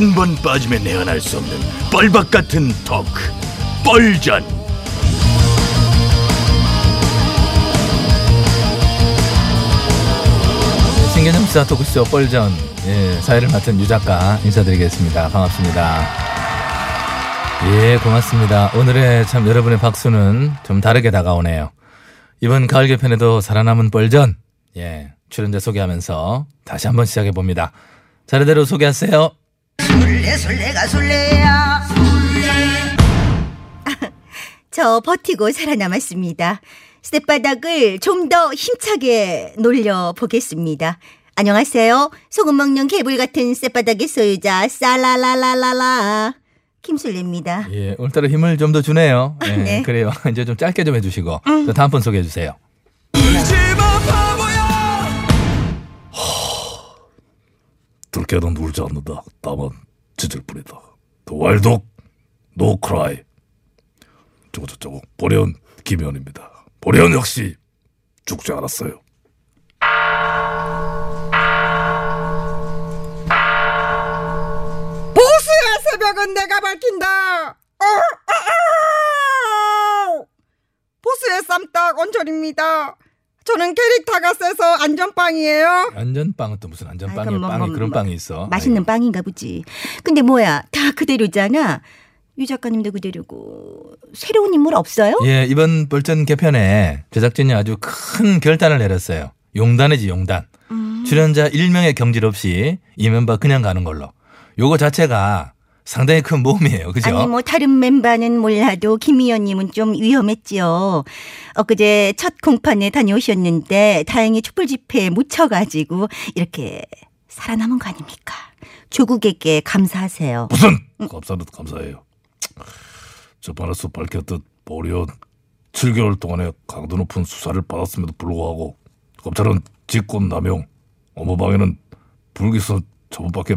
한 번 빠지면 내안할 수 없는 뻘박 같은 토크 뻘전 신개념 시사 토크쇼 뻘전 예, 사회를 맡은 유 작가 인사드리겠습니다. 반갑습니다. 예, 고맙습니다. 오늘의 참 여러분의 박수는 좀 다르게 다가오네요. 이번 가을 개편에도 살아남은 뻘전 예, 출연자 소개하면서 다시 한번 시작해 봅니다. 차례대로 소개하세요. 술래 술래가 술래야 저 버티고 살아남았습니다. 스텝바닥을 좀 더 힘차게 놀려보겠습니다. 안녕하세요. 소금 먹는 개불 같은 스텝바닥의 소유자 살라라라라라 김술래입니다. 예, 오늘따라 힘을 좀 더 주네요. 예, 네. 그래요. 이제 좀 짧게 좀 해주시고 또 다음 분 소개해 주세요. 들깨는 울지 않는다 땀은 짖을 뿐이다 No Cry 저거 저거 보리온 김현입니다 보리온 역시 죽지 않았어요 보수의 새벽은 내가 밝힌다. 어, 어, 어! 보수의 쌈딱 원철입니다. 저는 캐릭터가 세서 안전빵이에요. 안전빵은 또 무슨 안전빵이야? 뭐, 빵이 뭐, 그런 뭐, 빵이 있어. 맛있는 빵인가 보지. 근데 뭐야, 다 그대로잖아. 유 작가님도 그대로고 새로운 인물 없어요? 예, 이번 벌전 개편에 제작진이 아주 큰 결단을 내렸어요. 용단이지 용단. 음. 출연자 1명의 경질 없이 이 멤버 그냥 가는 걸로. 요거 자체가 상당히 큰 모험이에요. 그죠? 아니 뭐 다른 멤버는 몰라도 김 의원님은 좀 위험했지요. 엊그제 첫 공판에 다녀오셨는데 다행히 촛불 집회에 묻혀가지고 이렇게 살아남은 거 아닙니까? 조국에게 감사하세요. 무슨 감사는 감사해요 재판에서 밝혔듯 보리온 7개월 동안의 강도 높은 수사를 받았음에도 불구하고 검찰은 직권 남용 업무 방해는 불기소 처분밖에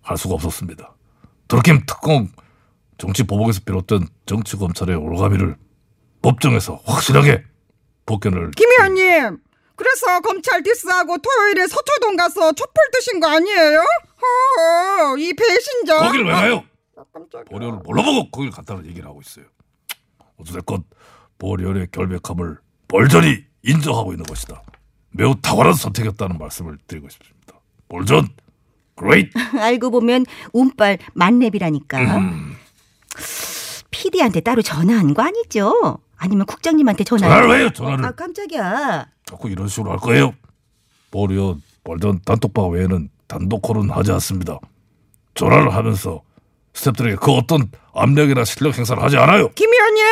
할 수가 없었습니다. 드루킴 특공 정치 보복에서 비롯된 정치 검찰의 올가미를 법정에서 확실하게 복견을 김 의원님, 그래서 검찰 디스하고 토요일에 서초동 가서 촛불 드신 거 아니에요? 허, 이 배신자. 거기를 왜 가요? 아, 깜짝이야. 보리온을 뭘로 보고 거길 갔다는 얘기를 하고 있어요. 어찌됐건 보리온의 결백함을 뻘전이 인정하고 있는 것이다. 매우 탁월한 선택이었다는 말씀을 드리고 싶습니다. 뻘전, great. 알고 보면 운빨 만렙이라니까. 음. PD한테 따로 전화한 거 아니죠? 아니면 국장님한테 전화. 전화를 왜요, 전화를? 아 깜짝이야. 자꾸 이런 식으로 할 거예요. 보리온, 뻘전 단톡방 외에는 단독 콜은 하지 않습니다. 전화를 하면서 스태프들에게 그 어떤 압력이나 실력 행사를 하지 않아요. 김 의원님,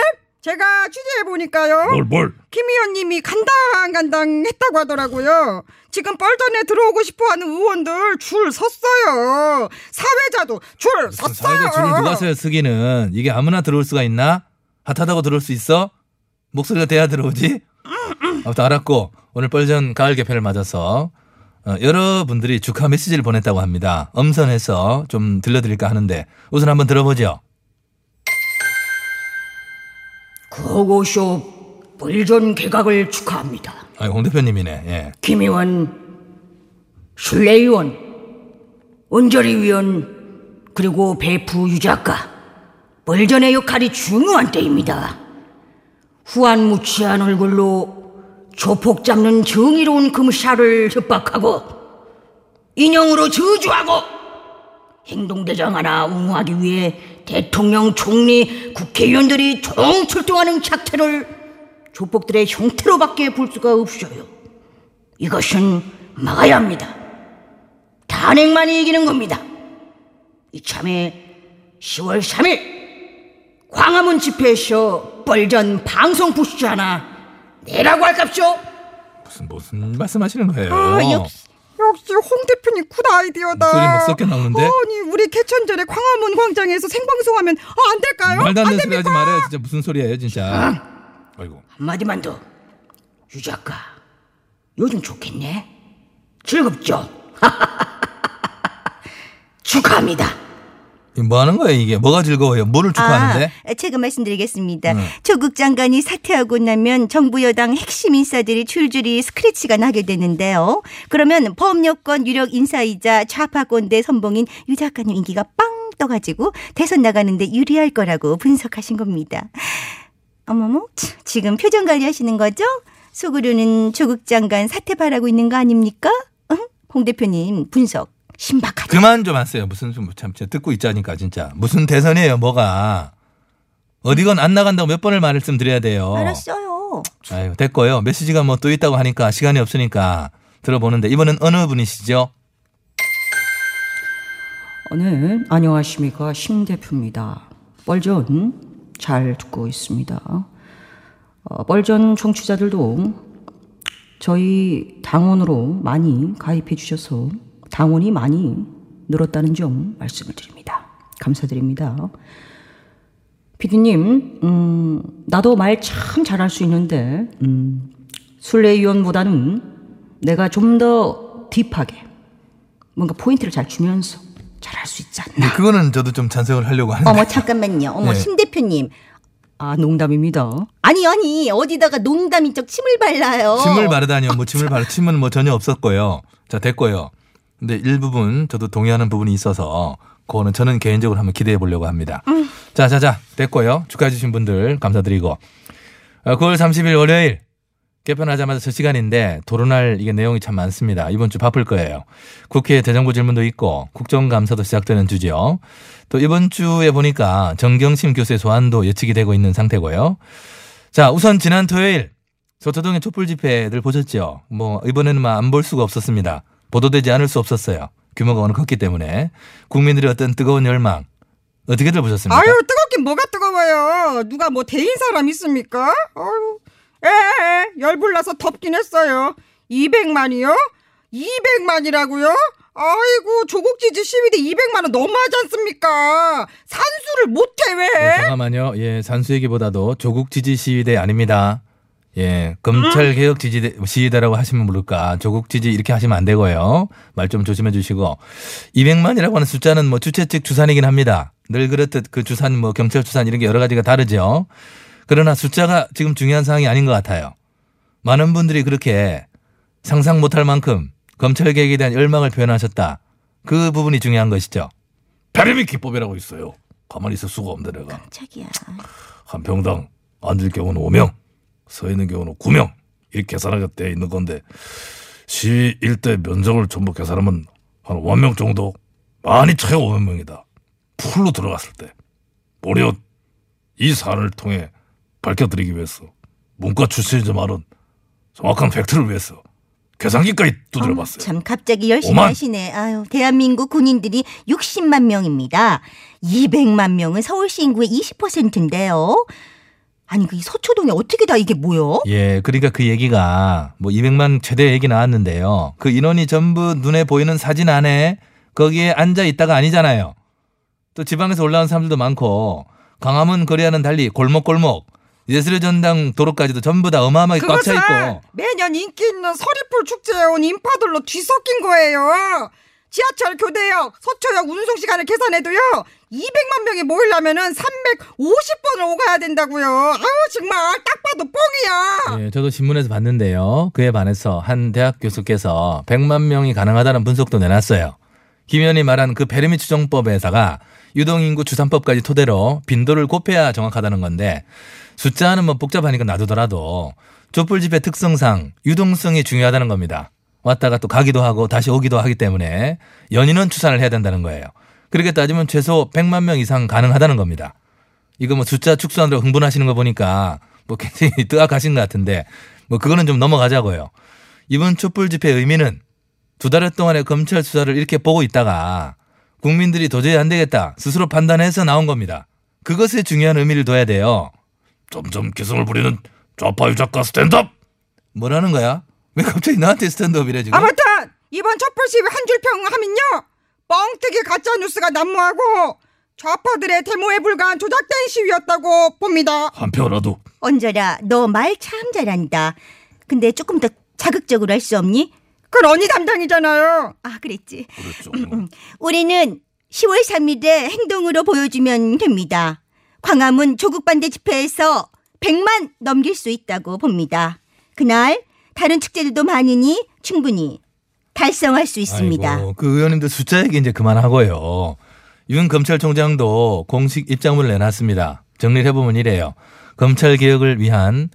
제가 취재해 보니까요. 뭘, 뭘. 김 의원님이 간당간당 했다고 하더라고요. 지금 뻘전에 들어오고 싶어하는 의원들 줄 섰어요. 사회자도 줄 섰어요. 사회자 줄을 누가 서요 쓰기는 이게 아무나 들어올 수가 있나? 핫하다고 들어올 수 있어? 목소리가 돼야 들어오지? 아무튼 알았고 오늘 뻘전 가을 개편을 맞아서 어, 여러분들이 축하 메시지를 보냈다고 합니다. 엄선해서 좀 들려드릴까 하는데 우선 한번 들어보죠. 구호고쇼 불전 개각을 축하합니다. 아, 홍 대표님이네. 예. 김 의원, 순례 의원, 은절이 위원, 그리고 배프 유 작가. 불전의 역할이 중요한 때입니다. 후안무치한 얼굴로 조폭 잡는 정의로운 금샤를 협박하고 인형으로 저주하고 행동대장 하나 웅하기 위해 대통령, 총리, 국회의원들이 총출동하는 작태를 조폭들의 형태로밖에 볼 수가 없어요. 이것은 막아야 합니다. 탄핵만이 이기는 겁니다. 이참에 10월 3일 광화문 집회에서 뻘전 방송 부스 하나 내라고 할깝쇼. 무슨 무슨 말씀하시는 거예요? 아, 역시, 역시 홍 대표님 good idea다. 목소리 막 섞여 나오는데? 아니 우리 개천절에 광화문 광장에서 생방송하면 아, 안 될까요? 말도 안안 되는 소리 하지? 말아요. 진짜 무슨 소리예요, 진짜. 아이고. 한마디만 더. 유 작가, 요즘 좋겠네? 즐겁죠? 축하합니다. 이뭐 하는 거예요, 이게? 뭐가 즐거워요? 뭐를 축하하는데? 아, 제가 말씀드리겠습니다. 네. 조국 장관이 사퇴하고 나면 정부 여당 핵심 인사들이 줄줄이 스크래치가 나게 되는데요. 그러면 법여권 유력 인사이자 좌파권대 선봉인 유 작가님 인기가 빵 떠가지고 대선 나가는데 유리할 거라고 분석하신 겁니다. 어머머, 치, 지금 표정 관리하시는 거죠? 속으로는 조국 장관 사퇴 바라고 있는 거 아닙니까? 응? 홍 대표님 분석 신박하죠. 그만 좀 하세요. 무슨 좀 참, 진짜 듣고 있자니까, 진짜. 무슨 대선이에요, 뭐가. 어디건 안 나간다고 몇 번을 말씀드려야 돼요. 알았어요. 아유, 됐고요. 메시지가 뭐 또 있다고 하니까 시간이 없으니까 들어보는데 이번엔 어느 분이시죠? 네, 안녕하십니까. 심 대표입니다. 뻘전 잘 듣고 있습니다. 어, 뻘전 청취자들도 저희 당원으로 많이 가입해 주셔서 당원이 많이 늘었다는 점 말씀을 드립니다. 감사드립니다. 피디님, 음, 나도 말 참 잘할 수 있는데, 음, 순례위원보다는 내가 좀 더 딥하게 뭔가 포인트를 잘 주면서 잘할 수 있지 않나. 네, 그거는 저도 좀 찬성을 하려고 하는데. 어머 잠깐만요. 어머 네. 심 대표님. 아, 농담입니다. 아니 아니 어디다가 농담인 척 침을 발라요. 침을 바르다니요. 뭐 침을 바르 침은 뭐 전혀 없었고요. 자, 됐고요. 근데 일부분 저도 동의하는 부분이 있어서 그거는 저는 개인적으로 한번 기대해 보려고 합니다. 자, 자, 자. 됐고요. 축하해 주신 분들 감사드리고. 어, 9월 30일 월요일 개편하자마자 첫 시간인데 토론할 이게 내용이 참 많습니다. 이번 주 바쁠 거예요. 국회 대정부 질문도 있고 국정감사도 시작되는 주죠. 또 이번 주에 보니까 정경심 교수의 소환도 예측이 되고 있는 상태고요. 자, 우선 지난 토요일 서초동의 촛불 집회들 보셨죠? 뭐 이번에는 안 볼 수가 없었습니다. 보도되지 않을 수 없었어요. 규모가 워낙 컸기 때문에 국민들의 어떤 뜨거운 열망 어떻게들 보셨습니까? 아유 뜨겁긴 뭐가 뜨거워요. 누가 뭐 대인 사람 있습니까? 아유, 에 열불나서 덥긴 했어요. 200만이요? 200만이라고요? 아이고 조국 지지 시위대 200만 원 너무하지 않습니까? 산수를 못해 왜? 네, 잠깐만요. 예, 산수 얘기보다도 조국 지지 시위대 아닙니다. 예, 검찰 개혁 지지 시위대라고 하시면 모를까. 조국 지지 이렇게 하시면 안 되고요. 말 좀 조심해 주시고 200만이라고 하는 숫자는 뭐 주최 측 주산이긴 합니다. 늘 그렇듯 그 주산 뭐 경찰 주산 이런 게 여러 가지가 다르죠. 그러나 숫자가 지금 중요한 상황이 아닌 것 같아요. 많은 분들이 그렇게 상상 못할 만큼 검찰 개혁에 대한 열망을 표현하셨다. 그 부분이 중요한 것이죠. 배림이 기법이라고 있어요. 가만히 있을 수가 없는데 내가. 깜짝이야. 한 평당 앉을 경우는 5명, 서 있는 경우는 9명 이렇게 계산하게 돼 있는 건데 시 일대 면적을 전부 계산하면 한 5명 정도 많이 차야 500명이다. 풀로 들어갔을 때 무려 이 사안을 통해 밝혀드리기 위해서 문과 출신이지 말은 정확한 팩트를 위해서 계산기까지 두드려봤어요. 참 갑자기 열심히 오만. 하시네. 아유, 대한민국 군인들이 60만 명입니다. 200만 명은 서울시 인구의 20%인데요. 아니 그 서초동에 어떻게 다 이게 뭐요? 예, 그러니까 그 얘기가 뭐 200만 최대 얘기 나왔는데요. 그 인원이 전부 눈에 보이는 사진 안에 거기에 앉아 있다가 아니잖아요. 또 지방에서 올라온 사람들도 많고 강화문 거리와는 달리 골목골목 예술의 전당 도로까지도 전부 다 어마어마하게 꽉 차 있고 매년 인기 있는 서리풀 축제에 온 인파들로 뒤섞인 거예요. 지하철 교대역, 서초역 운송 시간을 계산해도요. 200만 명이 모이려면은 350번을 오가야 된다고요. 아우 정말 딱 봐도 뻥이야. 예, 저도 신문에서 봤는데요. 그에 반해서 한 대학 교수께서 100만 명이 가능하다는 분석도 내놨어요. 김 의원이 말한 그 페르미 추정법에다가 유동인구 추산법까지 토대로 빈도를 곱해야 정확하다는 건데 숫자는 뭐 복잡하니까 놔두더라도 촛불 집회 특성상 유동성이 중요하다는 겁니다. 왔다가 또 가기도 하고 다시 오기도 하기 때문에 연인원 추산을 해야 된다는 거예요. 그렇게 따지면 최소 100만 명 이상 가능하다는 겁니다. 이거 뭐 숫자 축소하느라 흥분하시는 거 보니까 뭐 굉장히 뜨악하신 것 같은데 뭐 그거는 좀 넘어가자고요. 이번 촛불 집회 의미는 두 달 동안의 검찰 수사를 이렇게 보고 있다가 국민들이 도저히 안 되겠다 스스로 판단해서 나온 겁니다. 그것에 중요한 의미를 둬야 돼요. 점점 개성을 부리는 좌파 유작가 스탠드업. 뭐라는 거야? 왜 갑자기 나한테 스탠드업이래 지금? 아무튼 이번 촛불 시위 한 줄 평하면요 뻥튀기 가짜 뉴스가 난무하고 좌파들의 데모에 불과한 조작된 시위였다고 봅니다. 한편으로도 언저라 너 말 참 잘한다. 근데 조금 더 자극적으로 할 수 없니? 그건 언니 담당이잖아요. 아 그랬지. 그렇죠. 우리는 10월 3일에 행동으로 보여주면 됩니다. 광화문 조국 반대 집회에서 100만 넘길 수 있다고 봅니다. 그날 다른 축제들도 많으니 충분히 달성할 수 있습니다. 아이고, 그 의원님들 숫자 얘기 이제 그만하고요. 윤 검찰총장도 공식 입장문을 내놨습니다. 정리를 해보면 이래요. 검찰 개혁을 위한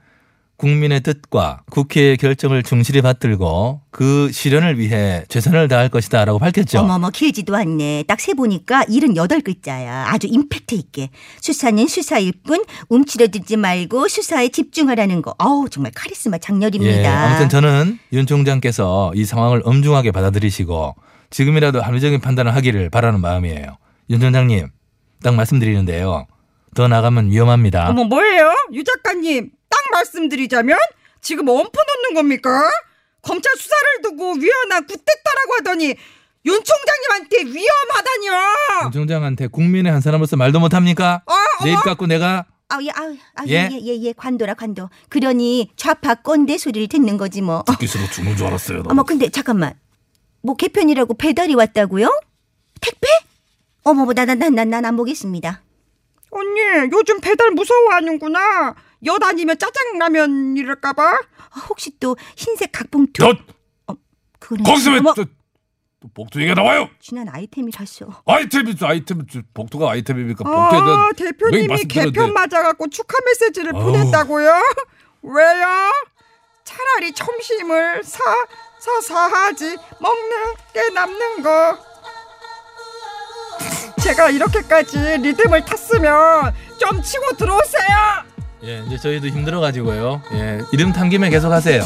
국민의 뜻과 국회의 결정을 충실히 받들고 그 실현을 위해 최선을 다할 것이다라고 밝혔죠. 어머머 길지도 않네. 딱 세 보니까 78글자야. 아주 임팩트 있게. 수사는 수사일 뿐 움츠러들지 말고 수사에 집중하라는 거. 어우 정말 카리스마 장렬입니다. 예, 아무튼 저는 윤 총장께서 이 상황을 엄중하게 받아들이시고 지금이라도 합리적인 판단을 하기를 바라는 마음이에요. 윤 총장님, 딱 말씀드리는데요. 더 나가면 위험합니다. 어머 뭐예요? 유 작가님 딱 말씀드리자면 지금 엄포 놓는 겁니까? 검찰 수사를 두고 위헌한 굿됐다라고 하더니 윤 총장님한테 위험하다니요. 윤 총장한테 국민의 한 사람으로서 말도 못합니까? 어, 내입 어머. 갖고 내가 아우 예, 아우 아우 예? 예 예 예 예, 관도라 관도. 그러니 좌파 꼰대 소리를 듣는 거지 뭐. 듣기 싫어 죽는 줄 알았어요. 어머 근데 잠깐만. 뭐 개편이라고 배달이 왔다고요? 택배? 어머 나나나난 안 보겠습니다. 언니 요즘 배달 무서워하는구나. 여 다니면 짜장라면 이럴까봐. 아, 혹시 또 흰색 각봉투? 너 그거는 거기서 왜 어머, 또, 또 복도 얘기가 나와요? 지난 아이템이라서. 아이템이 아이템 복도가 아이템입니까? 복도에 아 대한 대표님이 말씀드렸는데. 개편 맞아갖고 축하 메시지를 아우. 보냈다고요? 왜요? 차라리 점심을 사 사사하지 먹는 게 남는 거. 제가 이렇게까지 리듬을 탔으면 좀 치고 들어오세요. 예, 이제 저희도 힘들어가지고요. 예, 이름 탄 김에 계속 하세요.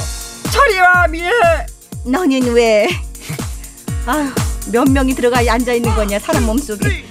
철이와 미애. 너는 왜? 아휴 몇 명이 들어가 앉아 있는 거냐 사람 몸 속에.